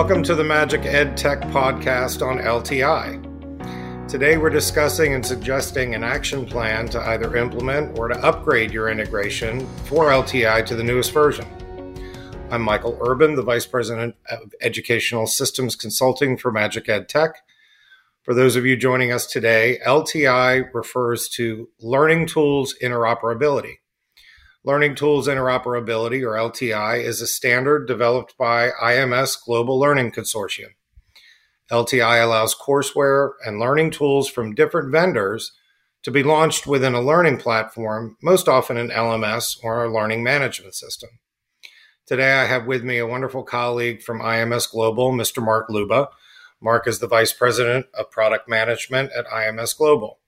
Welcome to the Magic Ed Tech podcast on LTI. Today we're discussing and suggesting an action plan to either implement or to upgrade your integration for LTI to the newest version. I'm Michael Urban, the Vice President of Educational Systems Consulting for Magic Ed Tech. For those of you joining us today, LTI refers to Learning Tools Interoperability. Learning Tools Interoperability, or LTI, is a standard developed by IMS Global Learning Consortium. LTI allows courseware and learning tools from different vendors to be launched within a learning platform, most often an LMS or a learning management system. Today, I have with me a wonderful colleague from IMS Global, Mr. Mark Leuba. Mark is the Vice President of Product Management at IMS Global.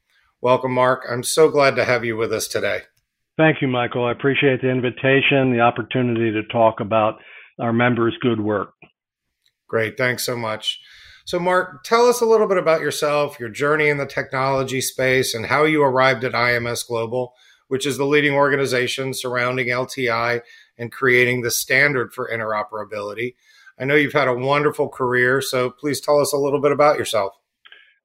Welcome, Mark. I'm so glad to have you with us today. Thank you, Michael. I appreciate the invitation, the opportunity to talk about our members' good work. Great. Thanks so much. So, Mark, tell us a little bit about yourself, your journey in the technology space, and how you arrived at IMS Global, which is the leading organization surrounding LTI and creating the standard for interoperability. I know you've had a wonderful career, so please tell us a little bit about yourself.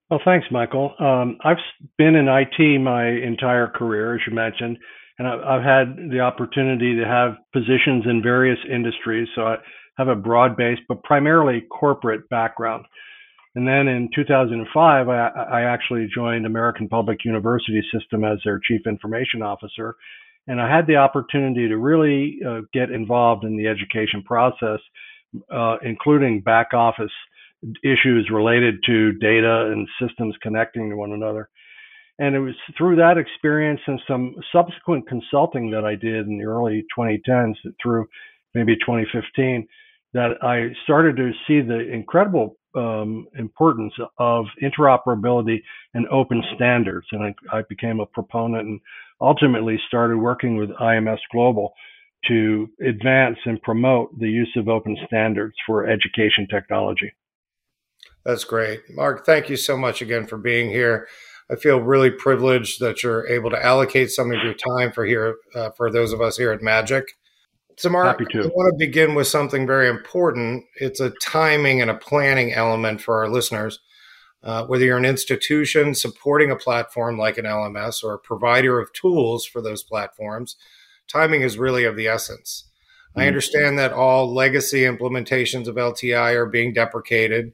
Well, thanks, Michael. Um, I've been in IT my entire career, as you mentioned and I've had the opportunity to have positions in various industries. So I have a broad base, but primarily corporate background. And then in 2005, I, I actually joined American Public University System as their chief information officer. And I had the opportunity to really uh, get involved in the education process, uh, including back office issues related to data and systems connecting to one another. And it was through that experience and some subsequent consulting that I did in the early 2010s through maybe 2015 that I started to see the incredible um, importance of interoperability and open standards. And I, I, became a proponent and ultimately started working with IMS Global to advance and promote the use of open standards for education technology. That's great. Mark, thank you so much again for being here. I feel really privileged that you're able to allocate some of your time for here uh, for those of us here at Magic. So, Mark, I want to begin with something very important. It's a timing and a planning element for our listeners. Uh, whether you're an institution supporting a platform like an LMS or a provider of tools for those platforms, timing is really of the essence. Mm-hmm. I understand that all legacy implementations of LTI are being deprecated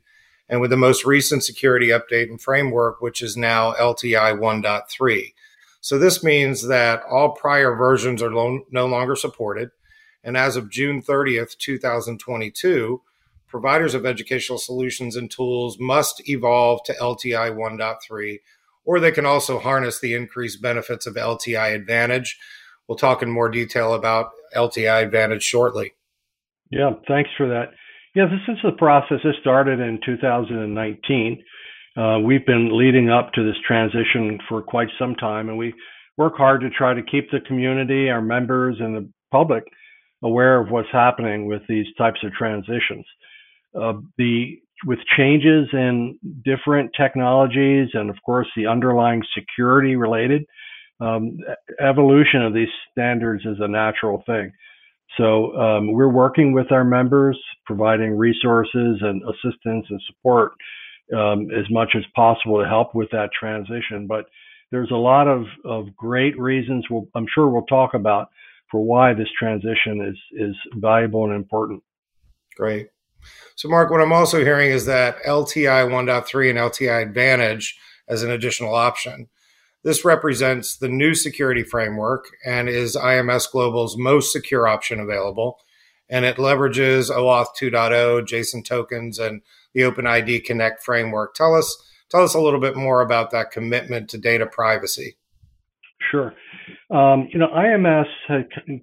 and with the most recent security update and framework, which is now LTI 1.3. So this means that all prior versions are lo- no longer supported. And as of June 30th, 2022, providers of educational solutions and tools must evolve to LTI 1.3, or they can also harness the increased benefits of LTI Advantage. We'll talk in more detail about LTI Advantage shortly. Yeah, thanks for that. Yeah, this is the process. This started in 2019. Uh, we've been leading up to this transition for quite some time, and we work hard to try to keep the community, our members, and the public aware of what's happening with these types of transitions. Uh, the with changes in different technologies, and of course the underlying security related um, evolution of these standards is a natural thing. So um, we're working with our members, providing resources and assistance and support um, as much as possible to help with that transition. But there's a lot of, of great reasons we'll, I'm sure we'll talk about for why this transition is is valuable and important. Great. So, Mark, what I'm also hearing is that LTI 1.3 and LTI Advantage as an additional option this represents the new security framework and is IMS Global's most secure option available. And it leverages OAuth 2.0, JSON tokens, and the OpenID Connect framework. Tell us, tell us a little bit more about that commitment to data privacy. Sure. Um, you know, IMS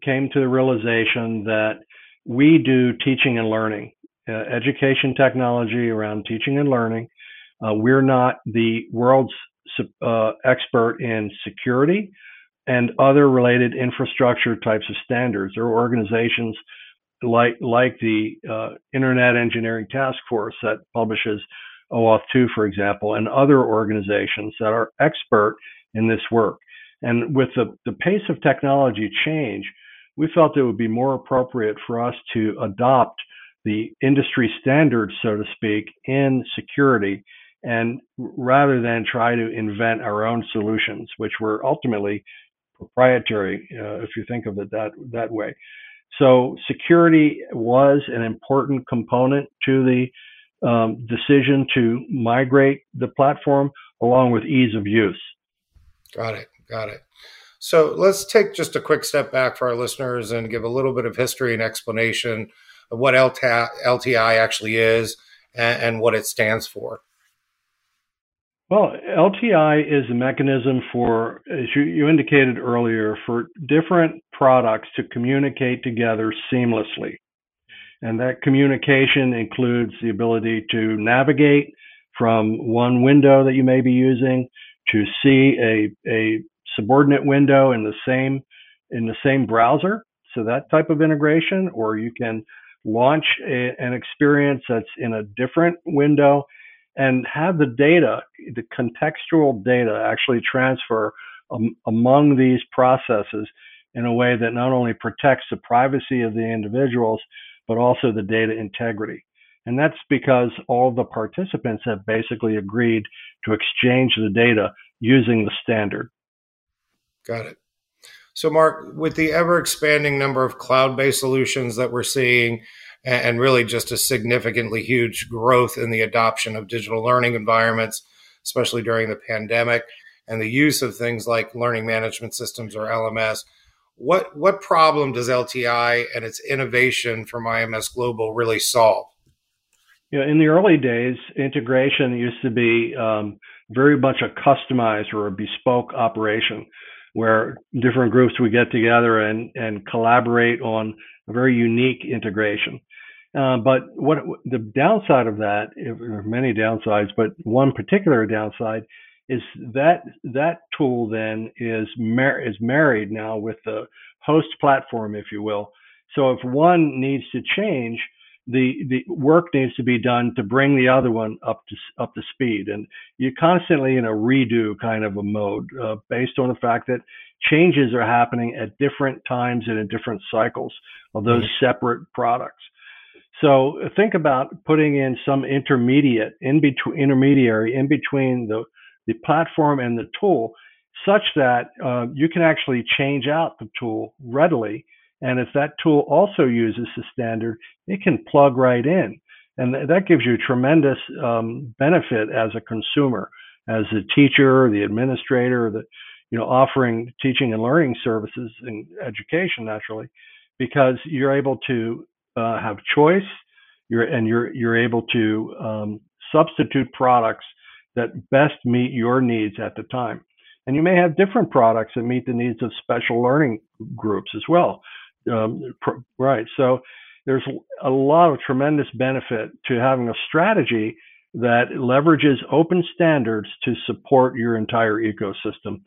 came to the realization that we do teaching and learning, uh, education technology around teaching and learning. Uh, we're not the world's uh, expert in security and other related infrastructure types of standards or organizations like like the uh, Internet Engineering Task Force that publishes OAuth 2, for example, and other organizations that are expert in this work. And with the, the pace of technology change, we felt it would be more appropriate for us to adopt the industry standards, so to speak, in security, and rather than try to invent our own solutions, which were ultimately proprietary, uh, if you think of it that that way. So security was an important component to the um, decision to migrate the platform, along with ease of use. Got it. Got it. So let's take just a quick step back for our listeners and give a little bit of history and explanation of what LTI actually is and, and what it stands for. Well, LTI is a mechanism for, as you, you, indicated earlier, for different products to communicate together seamlessly. And that communication includes the ability to navigate from one window that you may be using to see a, a subordinate window in the same in the same browser. So that type of integration, or you can launch a, an experience that's in a different window and have the data, the contextual data actually transfer um, among these processes in a way that not only protects the privacy of the individuals, but also the data integrity. And that's because all the participants have basically agreed to exchange the data using the standard. Got it. So, Mark, with the ever expanding number of cloud based solutions that we're seeing, and really just a significantly huge growth in the adoption of digital learning environments, especially during the pandemic, and the use of things like learning management systems or LMS. What, what problem does LTI and its innovation from IMS Global really solve? You know, in the early days, integration used to be um, very much a customized or a bespoke operation where different groups would get together and, and collaborate on a very unique integration. Uh, but what the downside of that, there are many downsides, but one particular downside is that that tool then is mar- is married now with the host platform, if you will. So if one needs to change, the the work needs to be done to bring the other one up to up to speed, and you're constantly in a redo kind of a mode uh, based on the fact that changes are happening at different times and in different cycles of those mm-hmm. separate products. So think about putting in some intermediate in between intermediary in between the the platform and the tool, such that uh, you can actually change out the tool readily. And if that tool also uses the standard, it can plug right in, and th- that gives you tremendous um, benefit as a consumer, as a teacher, the administrator, the you know offering teaching and learning services and education naturally, because you're able to uh, have choice. You're and you're you're able to um, substitute products that best meet your needs at the time. And you may have different products that meet the needs of special learning groups as well. Um, pr- right. So there's a lot of tremendous benefit to having a strategy that leverages open standards to support your entire ecosystem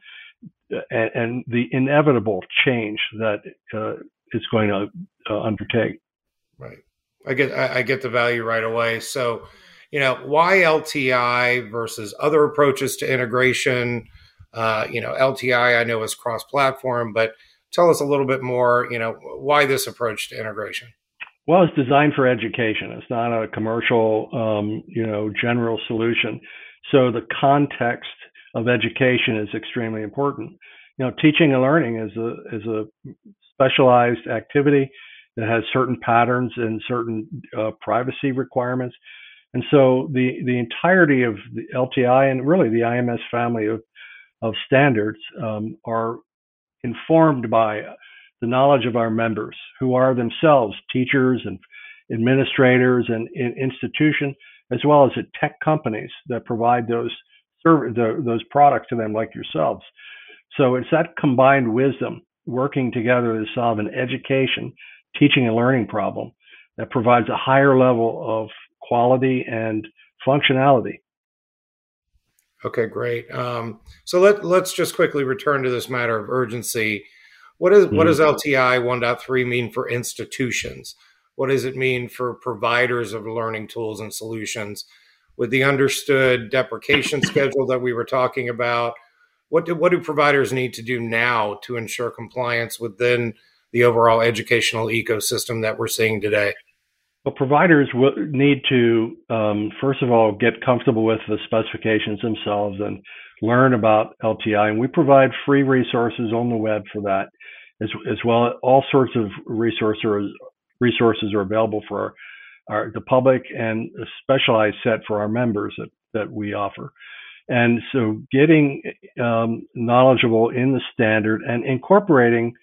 and, and the inevitable change that uh, it's going to uh, undertake. Right. I get I, I get the value right away. So, you know, why LTI versus other approaches to integration? Uh, you know, LTI I know is cross-platform, but tell us a little bit more. You know, why this approach to integration? Well, it's designed for education. It's not a commercial, um, you know, general solution. So the context of education is extremely important. You know, teaching and learning is a is a specialized activity that has certain patterns and certain uh, privacy requirements. And so the, the entirety of the LTI and really the IMS family of, of standards um, are informed by the knowledge of our members who are themselves teachers and administrators and in institutions, as well as at tech companies that provide those the, those products to them like yourselves. So it's that combined wisdom working together to solve an education teaching and learning problem that provides a higher level of quality and functionality. Okay, great. Um, so let let's just quickly return to this matter of urgency. What is mm-hmm. what does LTI 1.3 mean for institutions? What does it mean for providers of learning tools and solutions? With the understood deprecation schedule that we were talking about, what do what do providers need to do now to ensure compliance within the overall educational ecosystem that we're seeing today? Well, providers will need to, um, first of all, get comfortable with the specifications themselves and learn about LTI. And we provide free resources on the web for that, as, as well. All sorts of resources resources are available for our, our, the public and a specialized set for our members that, that we offer. And so, getting um, knowledgeable in the standard and incorporating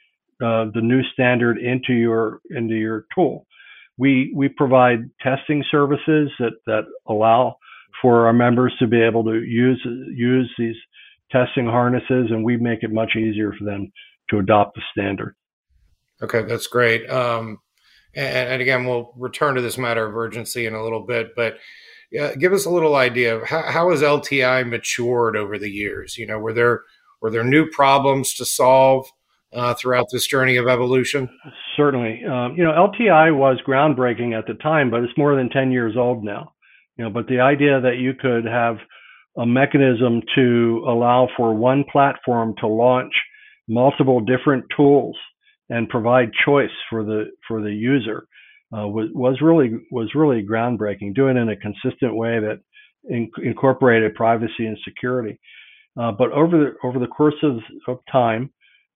uh, the new standard into your into your tool we we provide testing services that that allow for our members to be able to use use these testing harnesses, and we make it much easier for them to adopt the standard. Okay, that's great. Um, and, and, again, we'll return to this matter of urgency in a little bit, but uh, give us a little idea of how, how has LTI matured over the years? You know, were there were there new problems to solve? Uh, throughout this journey of evolution? Certainly. Um, you know, LTI was groundbreaking at the time, but it's more than 10 years old now. You know, but the idea that you could have a mechanism to allow for one platform to launch multiple different tools and provide choice for the for the user uh, was was really was really groundbreaking. Doing it in a consistent way that in, incorporated privacy and security. Uh, but over the over the course of, of time,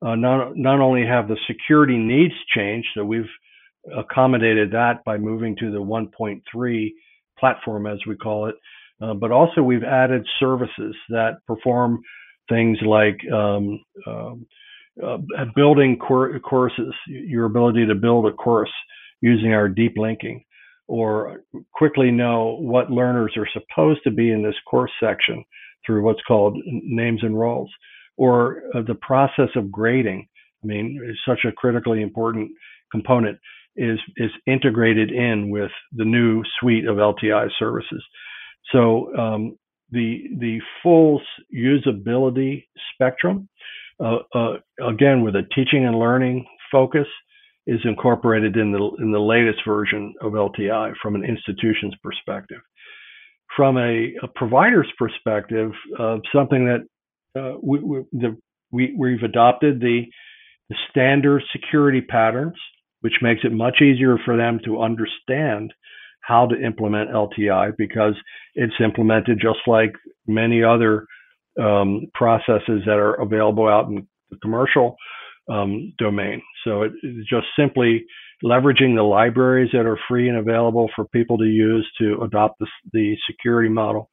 uh, not not only have the security needs changed, so we've accommodated that by moving to the 1.3 platform, as we call it, uh, but also we've added services that perform things like um, um uh, building cor- courses, your ability to build a course using our deep linking, or quickly know what learners are supposed to be in this course section through what's called names and roles or uh, the process of grading. I mean, is such a critically important component is is integrated in with the new suite of LTI services. So um, the the full usability spectrum, uh, uh, again with a teaching and learning focus, is incorporated in the in the latest version of LTI from an institution's perspective. From a, a provider's perspective, uh, something that uh, we, we, the, we, we've adopted the, the standard security patterns, which makes it much easier for them to understand how to implement LTI because it's implemented just like many other um, processes that are available out in the commercial um, domain. So it, it's just simply leveraging the libraries that are free and available for people to use to adopt the, the security model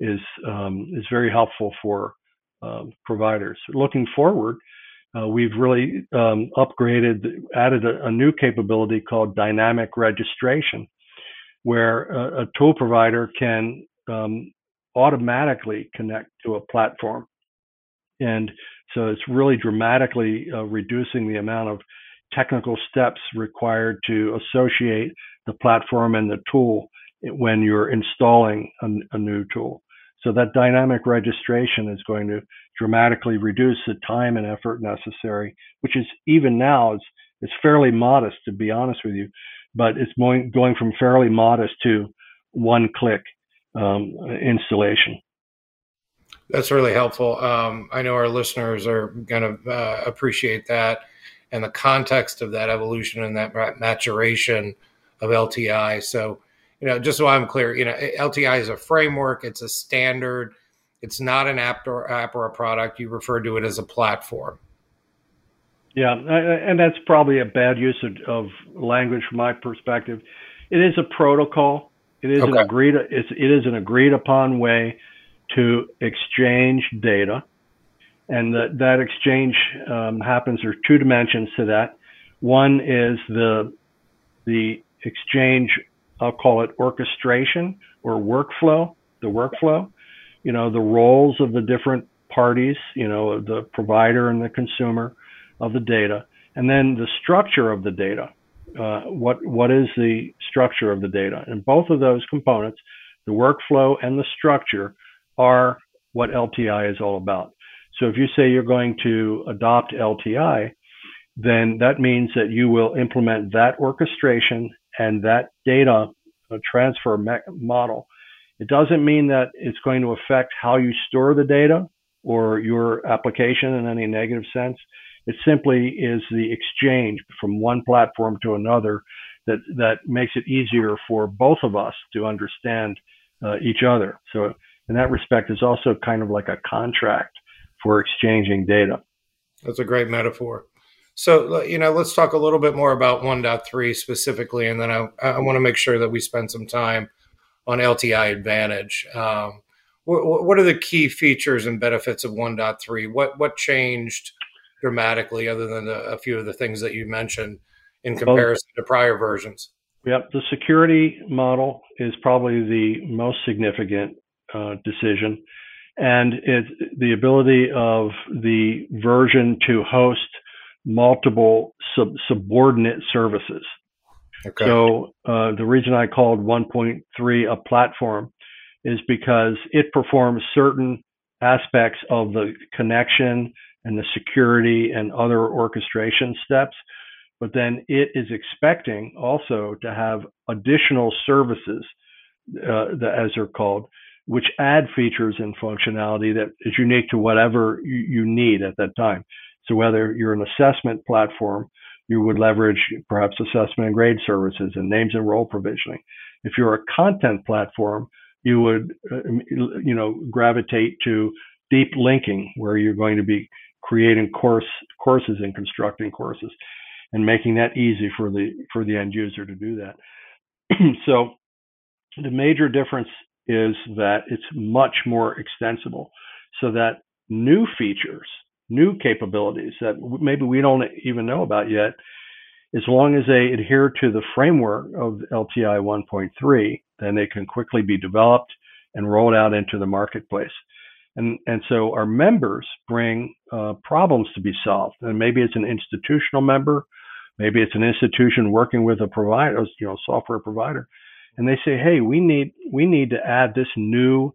is um, is very helpful for um, providers. Looking forward, uh, we've really um, upgraded, added a, a, new capability called dynamic registration, where a, a tool provider can um, automatically connect to a platform. And so it's really dramatically uh, reducing the amount of technical steps required to associate the platform and the tool when you're installing a, a new tool. So that dynamic registration is going to dramatically reduce the time and effort necessary, which is even now is is fairly modest to be honest with you, but it's going going from fairly modest to one click um, installation. That's really helpful. Um, I know our listeners are going to uh, appreciate that and the context of that evolution and that maturation of LTI. So you know, just so I'm clear, you know, LTI is a framework, it's a standard, it's not an app or app or a product. You refer to it as a platform. Yeah, and that's probably a bad use of, language from my perspective. It is a protocol. It is okay. an agreed. It's, it is an agreed upon way to exchange data, and that that exchange um, happens. There are two dimensions to that. One is the the exchange I'll call it orchestration or workflow, the workflow, you know, the roles of the different parties, you know, the provider and the consumer of the data, and then the structure of the data. Uh, what what is the structure of the data? And both of those components, the workflow and the structure, are what LTI is all about. So if you say you're going to adopt LTI, then that means that you will implement that orchestration and that data transfer model. It doesn't mean that it's going to affect how you store the data or your application in any negative sense. It simply is the exchange from one platform to another that that makes it easier for both of us to understand uh, each other. So in that respect, it's also kind of like a contract for exchanging data. That's a great metaphor. So, you know, let's talk a little bit more about 1.3 specifically, and then I, I want to make sure that we spend some time on LTI Advantage. Um, what, what, are the key features and benefits of 1.3? What what changed dramatically, other than a, a few of the things that you mentioned, in comparison to prior versions? Yep, the security model is probably the most significant uh, decision, and it's the ability of the version to host multiple sub- subordinate services. Okay. So uh, the reason I called 1.3 a platform is because it performs certain aspects of the connection and the security and other orchestration steps. But then it is expecting also to have additional services, uh, as they're called, which add features and functionality that is unique to whatever you, you need at that time. So whether you're an assessment platform, you would leverage perhaps assessment and grade services and names and role provisioning. If you're a content platform, you would, uh, you know, gravitate to deep linking, where you're going to be creating course courses and constructing courses, and making that easy for the for the end user to do that. so, the major difference is that it's much more extensible, so that new features new capabilities that maybe we don't even know about yet, as long as they adhere to the framework of LTI 1.3, then they can quickly be developed and rolled out into the marketplace. And, and so our members bring uh, problems to be solved. And maybe it's an institutional member, maybe it's an institution working with a provider, you know, software provider. And they say, hey, we need we need to add this new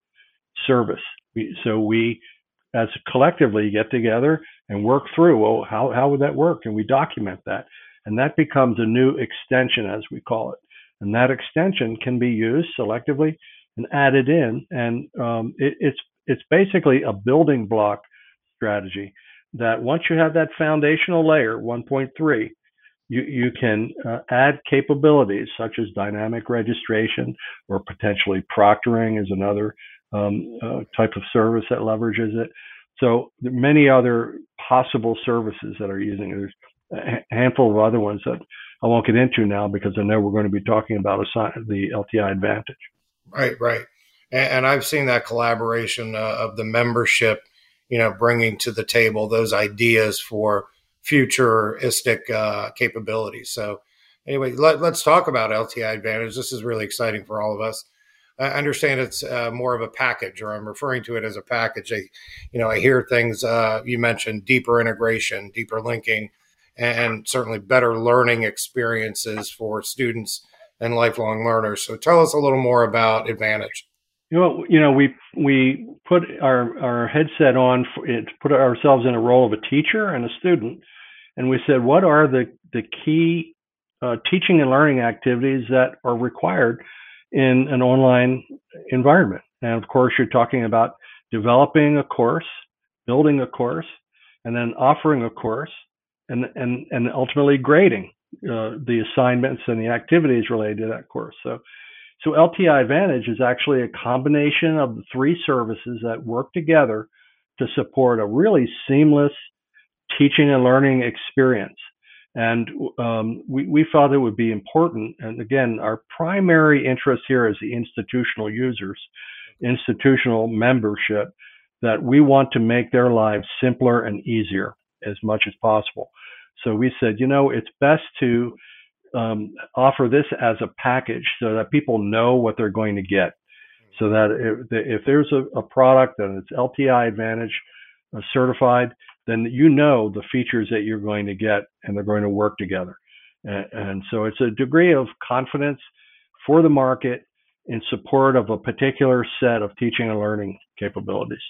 service. So we as collectively get together and work through, well, how, how would that work? And we document that. And that becomes a new extension, as we call it. And that extension can be used selectively and added in. And um, it, it's, it's basically a building block strategy that once you have that foundational layer, 1.3, you, you can uh, add capabilities such as dynamic registration or potentially proctoring is another um, uh, type of service that leverages it. So many other possible services that are using it. There's a handful of other ones that I won't get into now because I know we're going to be talking about the LTI Advantage. Right, right. And, and I've seen that collaboration uh, of the membership, you know, bringing to the table those ideas for futuristic uh, capabilities. So anyway, let, us talk about LTI Advantage. This is really exciting for all of us. I understand it's uh, more of a package, or I'm referring to it as a package. I, you know, I hear things uh, you mentioned: deeper integration, deeper linking, and certainly better learning experiences for students and lifelong learners. So, tell us a little more about Advantage. You know, you know, we we put our our headset on, for, put ourselves in a role of a teacher and a student, and we said, what are the the key uh, teaching and learning activities that are required in an online environment. And of course, you're talking about developing a course, building a course, and then offering a course, and and and ultimately grading uh, the assignments and the activities related to that course. So, so LTI Advantage is actually a combination of the three services that work together to support a really seamless teaching and learning experience. And um, we, we thought it would be important. And again, our primary interest here is the institutional users, institutional membership, that we want to make their lives simpler and easier as much as possible. So we said, you know, it's best to um, offer this as a package so that people know what they're going to get. So that if, if there's a, a product that it's LTI Advantage certified, then you know the features that you're going to get and they're going to work together. And, and so it's a degree of confidence for the market in support of a particular set of teaching and learning capabilities.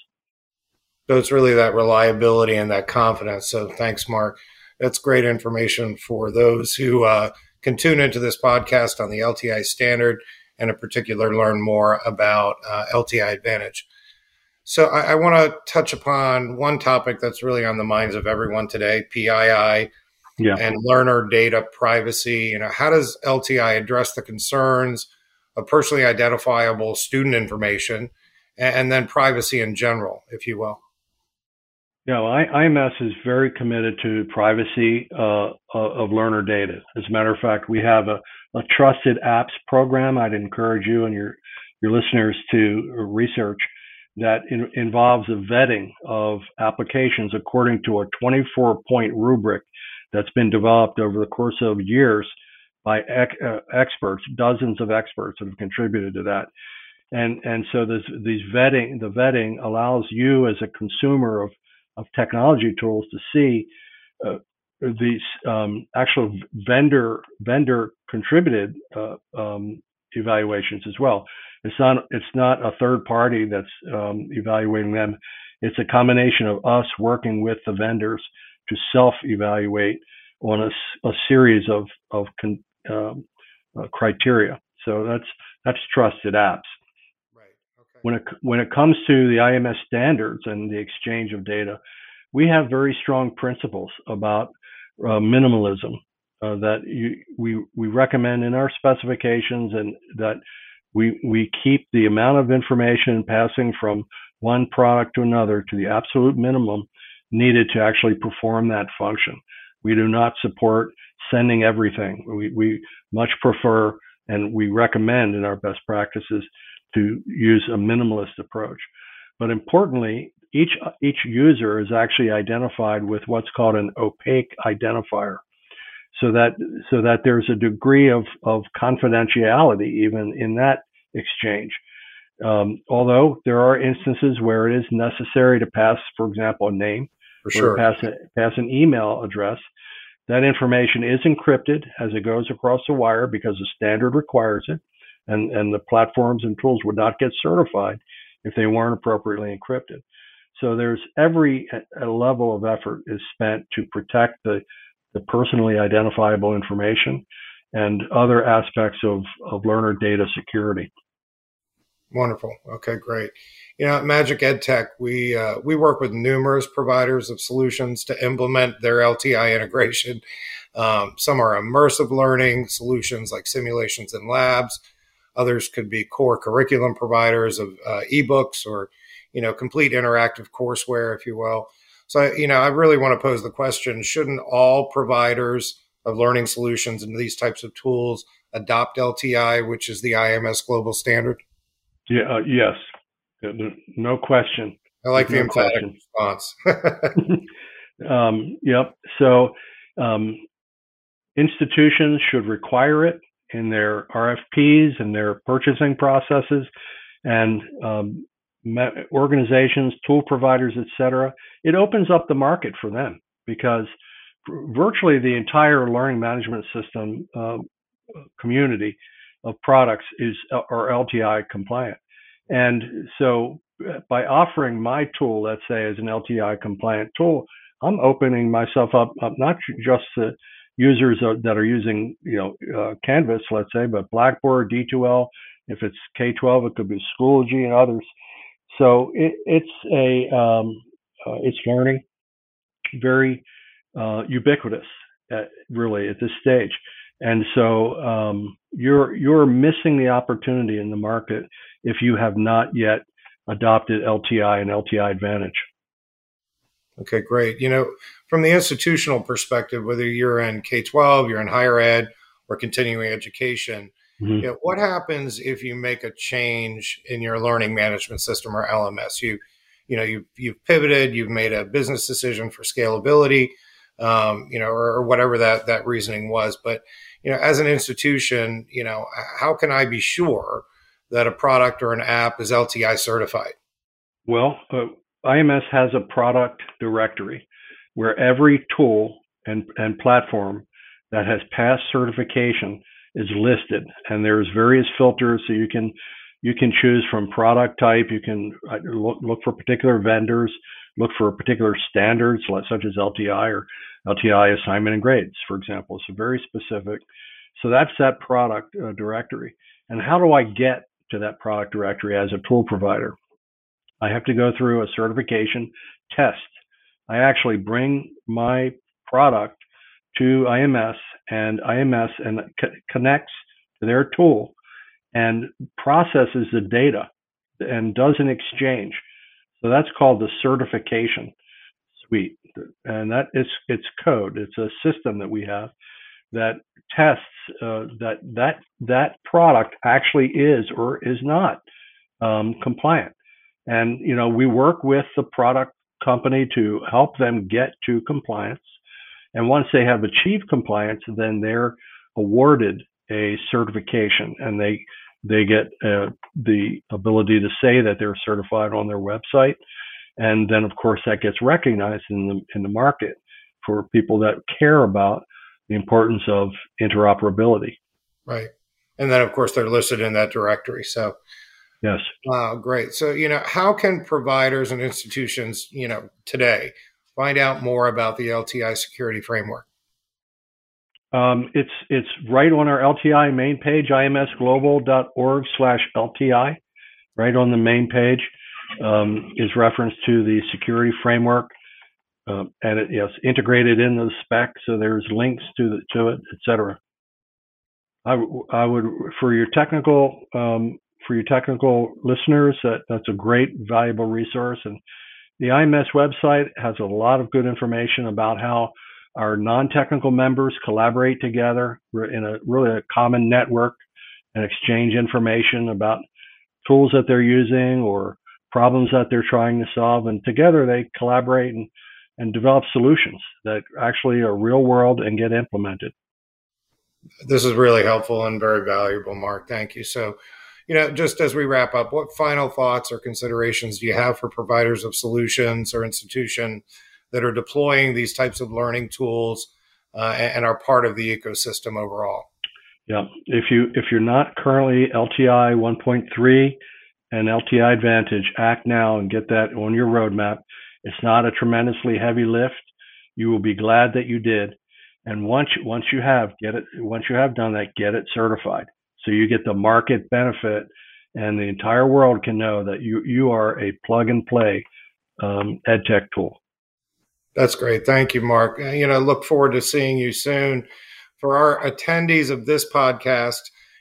So it's really that reliability and that confidence. So thanks, Mark. That's great information for those who uh, can tune into this podcast on the LTI standard and in particular learn more about uh, LTI Advantage. So I, I want to touch upon one topic that's really on the minds of everyone today, PII. yeah. and learner data privacy. You know, how does LTI address the concerns of personally identifiable student information and, and then privacy in general, if you will? Yeah, well, IMS is very committed to privacy uh, of learner data. As a matter of fact, we have a, a trusted apps program. I'd encourage you and your your listeners to research that in, involves a vetting of applications according to a 24 point rubric that's been developed over the course of years by uh, experts, dozens of experts that have contributed to that. And, and so this, these vetting, the vetting allows you as a consumer of, of technology tools to see uh, these um, actual vendor vendor contributed uh, um, evaluations as well. It's not it's not a third party that's um, evaluating them. It's a combination of us working with the vendors to self-evaluate on a, a series of of con, um, uh, criteria. So that's that's trusted apps. Right. Okay. When it when it comes to the IMS standards and the exchange of data, we have very strong principles about uh, minimalism uh, that you, we we recommend in our specifications, and that we we keep the amount of information passing from one product to another to the absolute minimum needed to actually perform that function. We do not support sending everything. We, we much prefer and we recommend in our best practices to use a minimalist approach. But importantly, each each user is actually identified with what's called an opaque identifier so that so that there's a degree of of confidentiality even in that exchange. Um, although there are instances where it is necessary to pass, for example, a name, for sure. pass a, pass an email address. That information is encrypted as it goes across the wire because the standard requires it, and and the platforms and tools would not get certified if they weren't appropriately encrypted. So there's every level of effort is spent to protect the the personally identifiable information, and other aspects of, of learner data security. Wonderful. Okay, great. You know, at Magic EdTech, we uh, we work with numerous providers of solutions to implement their LTI integration. Um, some are immersive learning solutions like simulations and labs. Others could be core curriculum providers of uh, ebooks or, you know, complete interactive courseware, if you will. So, you know, I really want to pose the question shouldn't all providers of learning solutions and these types of tools adopt LTI, which is the IMS global standard? Yeah, uh, yes, no question. I like the emphatic question. response. um, yep. So, um, institutions should require it in their RFPs and their purchasing processes, and um, organizations, tool providers, etc., it opens up the market for them because virtually the entire learning management system uh, community of products is are LTI compliant. And so uh, by offering my tool, let's say as an LTI compliant tool, I'm opening myself up, up not just to users that are using, you know, uh, Canvas, let's say, but Blackboard, D2L. If it's K12, it could be Schoology and others. So it, it's a um, uh, it's learning very uh, ubiquitous, at, really at this stage, and so um, you're you're missing the opportunity in the market if you have not yet adopted LTI and LTI Advantage. Okay, great. You know, from the institutional perspective, whether you're in K 12, you're in higher ed, or continuing education, Mm-hmm. You know, what happens if you make a change in your learning management system or LMS? You, you know, you you've pivoted, you've made a business decision for scalability, um, you know, or, or, whatever that that reasoning was. But you know, as an institution, you know, how can I be sure that a product or an app is LTI certified? Well, uh, IMS has a product directory where every tool and, and platform that has passed certification is listed, and there's various filters so you can you can choose from product type. You can uh, look, look for particular vendors, look for particular standards such as LTI or LTI assignment and grades, for example. So very specific. So that's that product uh, directory. And how do I get to that product directory as a tool provider? I have to go through a certification test. I actually bring my product to IMS, and IMS and c- connects to their tool and processes the data and does an exchange. So that's called the certification suite, and that is it's code. It's a system that we have that tests uh, that that that product actually is or is not um, compliant. And you know we work with the product company to help them get to compliance. And once they have achieved compliance, then they're awarded a certification, and they they get uh, the ability to say that they're certified on their website, and then of course that gets recognized in the in the market for people that care about the importance of interoperability. Right, and then of course they're listed in that directory. So yes, wow, great. So you know, how can providers and institutions, you know, today find out more about the LTI security framework? Um, it's it's right on our LTI main page, imsglobal.org slash LTI. Right on the main page um, is reference to the security framework, uh, and it, yes, integrated in the spec. So there's links to the, to it, etc. I, I would for your technical um, for your technical listeners that that's a great valuable resource, and the IMS website has a lot of good information about how our non-technical members collaborate together. In a really a common network and exchange information about tools that they're using or problems that they're trying to solve. And together they collaborate and, and develop solutions that actually are real world and get implemented. This is really helpful and very valuable mark. Thank you. So you know just as we wrap up what final thoughts or considerations do you have for providers of solutions or institution that are deploying these types of learning tools uh, and, are part of the ecosystem overall. Yeah, if you if you're not currently LTI 1.3 and LTI Advantage, act now and get that on your roadmap. It's not a tremendously heavy lift. You will be glad that you did. And once once you have get it once you have done that, get it certified. So you get the market benefit, and the entire world can know that you you are a plug and play um, ed tech tool. That's great. Thank you, Mark. Uh, you know, look forward to seeing you soon. For our attendees of this podcast,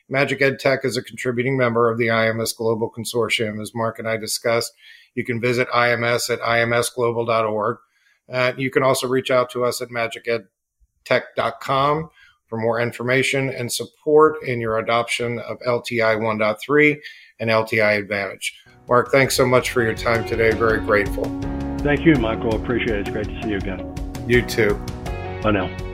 Magic Ed Tech is a contributing member of the IMS Global Consortium, as Mark and I discussed. You can visit IMS at imsglobal.org. Uh, you can also reach out to us at magicedtech.com for more information and support in your adoption of LTI 1.3 and LTI Advantage. Mark, thanks so much for your time today. Very grateful. Thank you, Michael. Appreciate it. It's great to see you again. You too. Bye now.